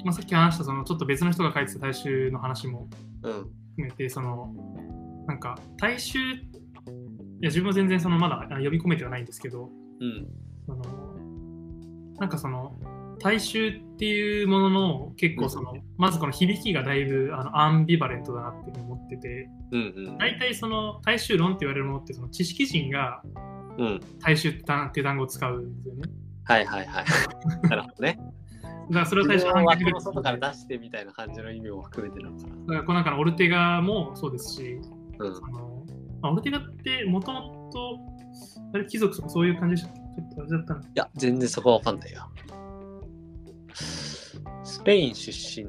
Speaker 2: まあ、さっき話したそのちょっと別の人が書いてた大衆の話も
Speaker 1: うん。
Speaker 2: 含めて、そのなんか大衆、いや自分は全然そのまだあ呼び込めてはないんですけど、
Speaker 1: うん。
Speaker 2: そのなんかその大衆っていうものの結構その、まずこの響きがだいぶあのアンビバレントだなって思ってて、
Speaker 1: うんうん。
Speaker 2: 大体その大衆論って言われるものってその知識人が
Speaker 1: うん。
Speaker 2: 大衆って単っていう単語を使うんですよね。
Speaker 1: はいはいはい。なるほどね。
Speaker 2: だからそれを
Speaker 1: 自
Speaker 2: 最初反逆
Speaker 1: の外から出してみたいな感じの意味も含めてるのかな。
Speaker 2: だからこの中のオルテガもそうですし、
Speaker 1: うん。
Speaker 2: あオルテガってもともとあれ貴族とかそういう感じでしたちょっとあれだったの
Speaker 1: いや、全然そこはわかんないよ。スペイン出身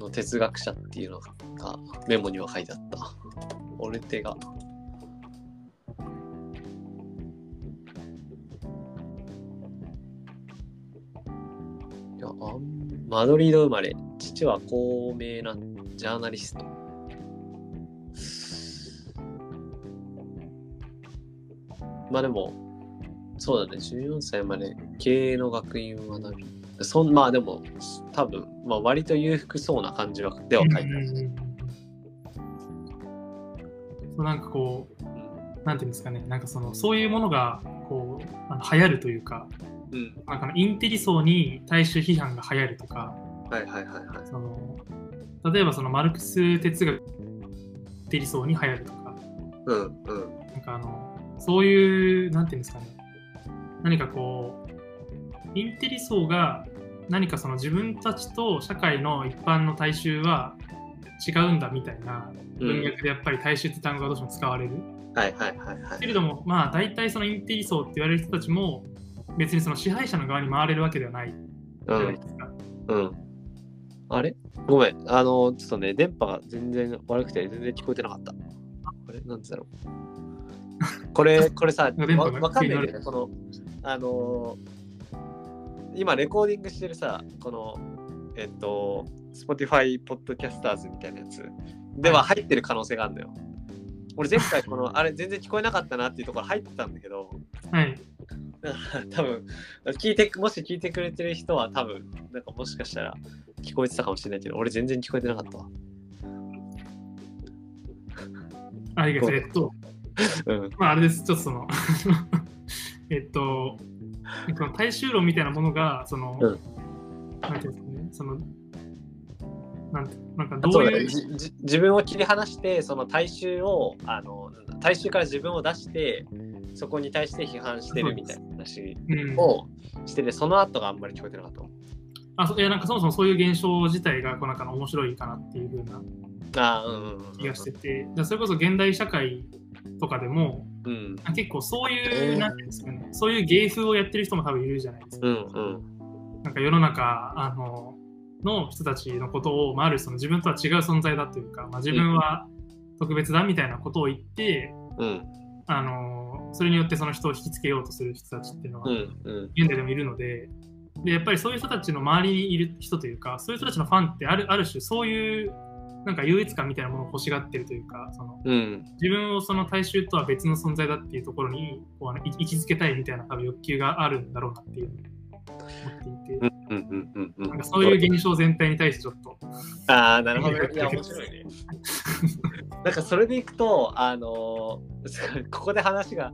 Speaker 1: の哲学者っていうのがメモには書いてあった。オルテガ。マドリード生まれ。父は高名なジャーナリスト。まあでも、そうだね、14歳まで経営の学院を学び、そんまあでも、多分、まあ割と裕福そうな感じはでは書いてある。
Speaker 2: うなんかこう、なんていうんですかね、なんかそのそういうものがこうあの流行るというか、
Speaker 1: うん。
Speaker 2: なんかのインテリ層に大衆批判が流行るとか、
Speaker 1: はいはいはいはい。
Speaker 2: その例えばそのマルクス哲学インテリ層に流行るとか、
Speaker 1: うんうん。
Speaker 2: なんかあのそういう、なんていうんですかね、何かこう、インテリ層が何かその自分たちと社会の一般の大衆は違うんだみたいな文脈でやっぱり大衆って単語がどうしても使われる。
Speaker 1: はいはいはいはい。
Speaker 2: けれども、まあ大体そのインテリ層って言われる人たちも、別にその支配者の側に回れるわけではないじ
Speaker 1: う
Speaker 2: ゃない
Speaker 1: ん。
Speaker 2: ですか。
Speaker 1: うん。あれ？ごめん。あの、ちょっとね、電波が全然悪くて全然聞こえてなかった。あれ？なんでだろう。これ、これさ、わわかんないんだよ
Speaker 2: 気にな
Speaker 1: ね。この、あのー今レコーディングしてるさ、この、えっと、Spotify Podcasters みたいなやつでは入ってる可能性があるんだよ。俺前回この、あれ全然聞こえなかったなっていうところ入ってたんだけど、
Speaker 2: はい。
Speaker 1: だから多分聞いてもし聞いてくれてる人は多分なんかもしかしたら聞こえてたかもしれないけど俺全然聞こえてなかったわ。
Speaker 2: ありがとう。えっと、
Speaker 1: うん。
Speaker 2: まあ、あれです、ちょっとその、えっと、この大衆論みたいなものが、その、
Speaker 1: うん。
Speaker 2: なんていうんですかね、その、なんてなんかどういう、
Speaker 1: 自分を切り離してその大衆をあの大衆から自分を出してそこに対して批判してるみたいな話
Speaker 2: うん、
Speaker 1: をしててその後があんまり聞こえてなかった。わ
Speaker 2: あそいやなんかそもそもそういう現象自体がこうなんか面白いかなっていう風な
Speaker 1: あーうんうんうん
Speaker 2: 気がしてて、じゃあそれこそ現代社会とかでも、
Speaker 1: うん。
Speaker 2: 結構そういう、なんていうんですかね、そういう芸風をやってる人も多分いるじゃないですか。
Speaker 1: うんうん。
Speaker 2: なんか世の中あのの人たちのことを、まあ、あるその自分とは違う存在だというか、まあ、自分は特別だみたいなことを言って、
Speaker 1: うん。
Speaker 2: あのそれによってその人を引きつけようとする人たちっていうのは現代でもいるのででやっぱりそういう人たちの周りにいる人というかそういう人たちのファンってあるある種そういうなんか優越感みたいなものを欲しがってるというかその
Speaker 1: うん。
Speaker 2: 自分をその大衆とは別の存在だっていうところにこうあのい位置づけたいみたいな多分欲求があるんだろうなっていう思っていて。
Speaker 1: うんうんうんうん
Speaker 2: なんかそういう現象全体に対してちょっと。
Speaker 1: ああ、なるほどね。いや、面白いね。なんかそれでいくと、あのー ここで話が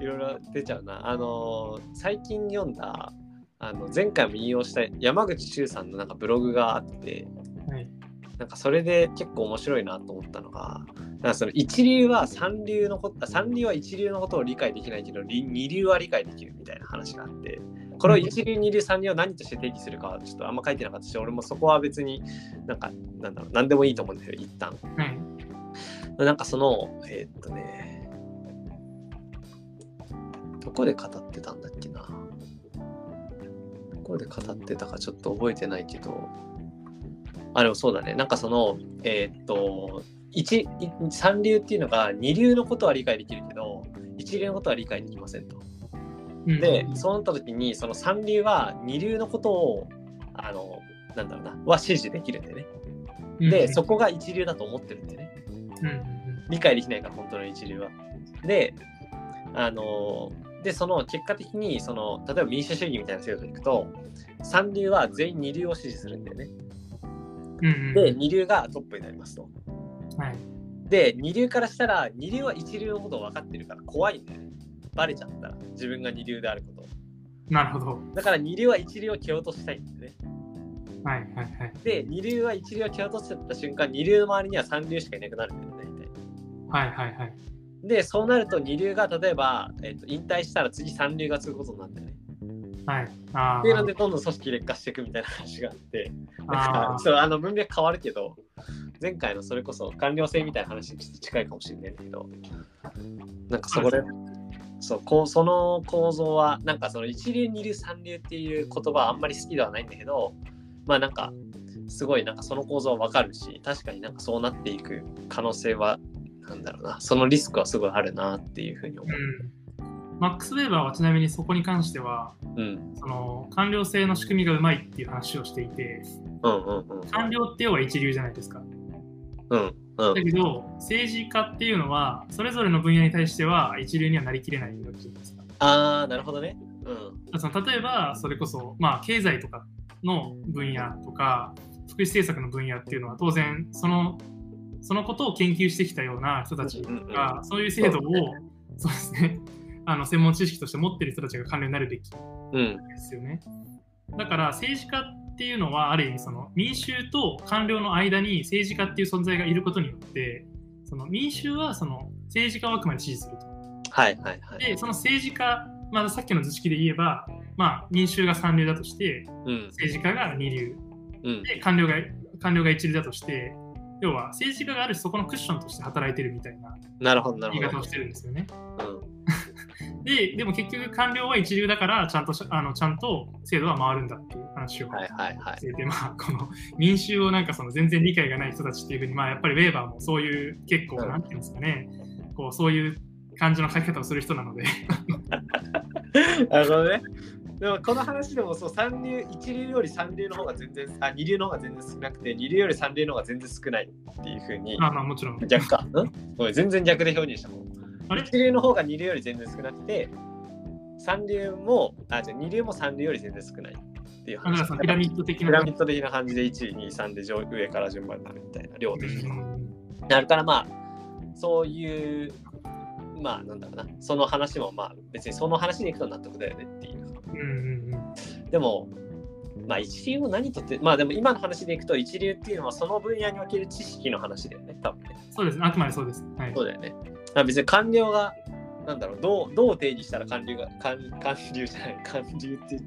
Speaker 1: いろいろ出ちゃうな。あのー最近読んだ、あの前回も引用した山口周さんのなんかブログがあって、
Speaker 2: はい。
Speaker 1: なんかそれで結構面白いなと思ったのが、なんかその一流は三流のこと、あ三流は一流のことを理解できないけど、り二流は理解できるみたいな話があって、これを一流、二流、三流を何として定義するかはちょっとあんま書いてなかったし、俺もそこは別になんか、なんだろう、何でもいいと思うんですよ、一旦。
Speaker 2: はい。
Speaker 1: なんかその、えーっとね、どこで語ってたんだっけな。どこで語ってたかちょっと覚えてないけど、あ、でもそうだね。なんかその、えーっと、一い三流っていうのが二流のことは理解できるけど、一流のことは理解できませんと。
Speaker 2: うん
Speaker 1: で、そうなった時に、その三流は二流のことを、あの、なんだろうな、は支持できるんだよね。で、そこが一流だと思ってるんだよね。理解できないから本当の一流は。で、あのでその結果的にその例えば民主主義みたいな制度でいくと三流は全員二流を支持するんだよね。で二流がトップになりますと。
Speaker 2: はい。
Speaker 1: で二流からしたら二流は一流のことを分かってるから怖いんだよね。バレちゃったら自分が二流であること。
Speaker 2: なるほど。
Speaker 1: だから二流は一流を蹴落としたいんだよね。
Speaker 2: はいはいはい。
Speaker 1: で二流は一流を蹴落としてった瞬間二流の周りには三流しかいなくなるんだよね。大体
Speaker 2: はいはいはい。
Speaker 1: で、そうなると二流が例えば、えっと引退したら次三流が継ぐことになるんだよね。
Speaker 2: はい。あ
Speaker 1: っていうので、どんどん組織劣化していくみたいな話があって、なん
Speaker 2: あ
Speaker 1: かそうあの文脈変わるけど、前回のそれこそ官僚性みたいな話にちょっと近いかもしれないけど、なんかそこで、そうこうその構造は、なんかその一流、二流、三流っていう言葉はあんまり好きではないんだけど、まあなんか、すごいなんかその構造はわかるし、確かになんかそうなっていく可能性は、なんだろうな、そのリスクはすごいあるなっていうふうに思う。
Speaker 2: うん。マックス・ウェーバーはちなみにそこに関しては、
Speaker 1: うん、
Speaker 2: その官僚制の仕組みがうまいっていう話をしていて、
Speaker 1: うん、うん、うん。
Speaker 2: 官僚って要は一流じゃないですか。
Speaker 1: うん、うん
Speaker 2: だ。けど、政治家っていうのは、それぞれの分野に対しては一流にはなりきれないわけじゃないですか。
Speaker 1: ああ、なるほどね。うん。
Speaker 2: その例えば、それこそ、まあ、経済とかの分野とか、福祉政策の分野っていうのは、当然、その、そのことを研究してきたような人たち
Speaker 1: うんうんう
Speaker 2: が、そういう制度を、そうですね、あの専門知識として持ってる人たちが官僚になるべき
Speaker 1: うん。
Speaker 2: ですよね。だから、政治家っていうのは、ある意味、その民衆と官僚の間に政治家っていう存在がいることによって、その民衆はその政治家をあくまで支持すると。
Speaker 1: はいはいはい。
Speaker 2: で、その政治家、まあ、さっきの図式で言えば、まあ、民衆が三流だとして、
Speaker 1: うん。
Speaker 2: 政治家が二流、
Speaker 1: うん。
Speaker 2: で、官僚が官僚が一流だとして、要は政治家がある種そこのクッションとして働いてるみたいな
Speaker 1: なるほどなるほど
Speaker 2: 言い方をし。てるんですよね。
Speaker 1: うん。
Speaker 2: で、でも結局官僚は一流だから、ちゃんとしあのちゃんと制度は回るんだっていう話を
Speaker 1: はいはいはい。
Speaker 2: していて、まあ、この民衆をなんかその全然理解がない人たちっていうふうに、まあ、やっぱりウェーバーもそういう結構、
Speaker 1: うん
Speaker 2: なんていうんですかね、こうそういう感じの書き方をする人なので、
Speaker 1: なるほどね。でもこの話でもそう三流一流より三流の方が全然あ二流の方が全然少なくて二流より三流の方が全然少ないっていうふうに
Speaker 2: まあまあもちろん。
Speaker 1: 逆か。ん？ごめん全然逆で表現したもん。
Speaker 2: あれ？
Speaker 1: 一流の方が二流より全然少なくて三流もあじゃあ二流も三流より全然少ないっていう話。
Speaker 2: ピラミッド的な。
Speaker 1: ピラミッド的な感じで1位、2位、3で上上から順番になるみたいな量的に。
Speaker 2: うん
Speaker 1: なるからまあそういうまあなんだろうなその話もまあ別にその話でいくと納得だよねっていう。
Speaker 2: うんうんうん
Speaker 1: でもまあ一流を何とってまあでも今の話でいくと一流っていうのはその分野における知識の話だよね多分ね。
Speaker 2: そうですね、あくまでそうです。はい
Speaker 1: そうだよね。まあ別に官僚がなんだろうどうどう定義したら官僚が官官僚じゃない官僚って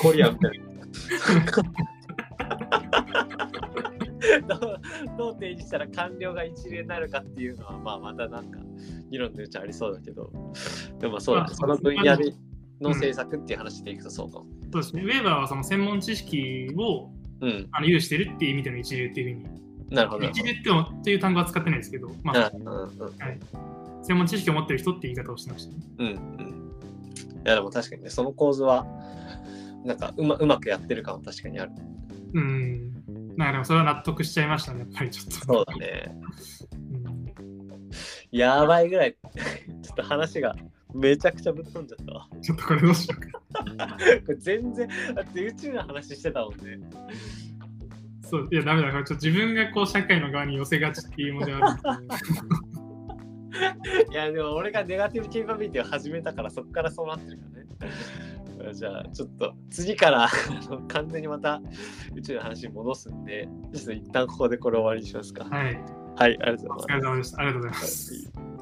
Speaker 1: コリアンみたいな。どうどう定義したら官僚が一流になるかっていうのはまあまたなんか議論の余地ありそうだけどでもそうだね
Speaker 2: まあ
Speaker 1: その分野での政策っていう話でいくとそうかも。
Speaker 2: そうですね、ウェーバーはその専門知識を
Speaker 1: うん、
Speaker 2: あの有してるっていう意味での一流っていうふうに、
Speaker 1: なるほど。
Speaker 2: 一流っていう単語は使ってないですけど、まあ、
Speaker 1: うんうんうん
Speaker 2: 専門知識を持ってる人っていう言い方をしてましたね。
Speaker 1: うんうん。いやでも確かにね、その構図は、なんかうまうまくやってる感は確かにある。
Speaker 2: うん。なんかでもそれは納得しちゃいましたね、やっぱりちょっと。
Speaker 1: そうだね。
Speaker 2: うん
Speaker 1: やばいぐらい、ちょっと話がめちゃくちゃぶっ飛んじゃったわ。
Speaker 2: ちょっとこれどうしようか。
Speaker 1: これ全然、だって宇宙の話してたもんね。
Speaker 2: そう、いや、ダメだ。これちょっと自分がこう社会の側に寄せがちっていうものである。
Speaker 1: いやでも俺がネガティブケーパビリティを始めたからそこからそうなってるからね。じゃあちょっと次から 完全にまた宇宙の話に戻すんで、ちょっと一旦ここでこれ終わりにしますか。
Speaker 2: はい。
Speaker 1: はい、ありがとう
Speaker 2: お
Speaker 1: ございます
Speaker 2: 疲れ様でした。ありがとうございます。
Speaker 1: はい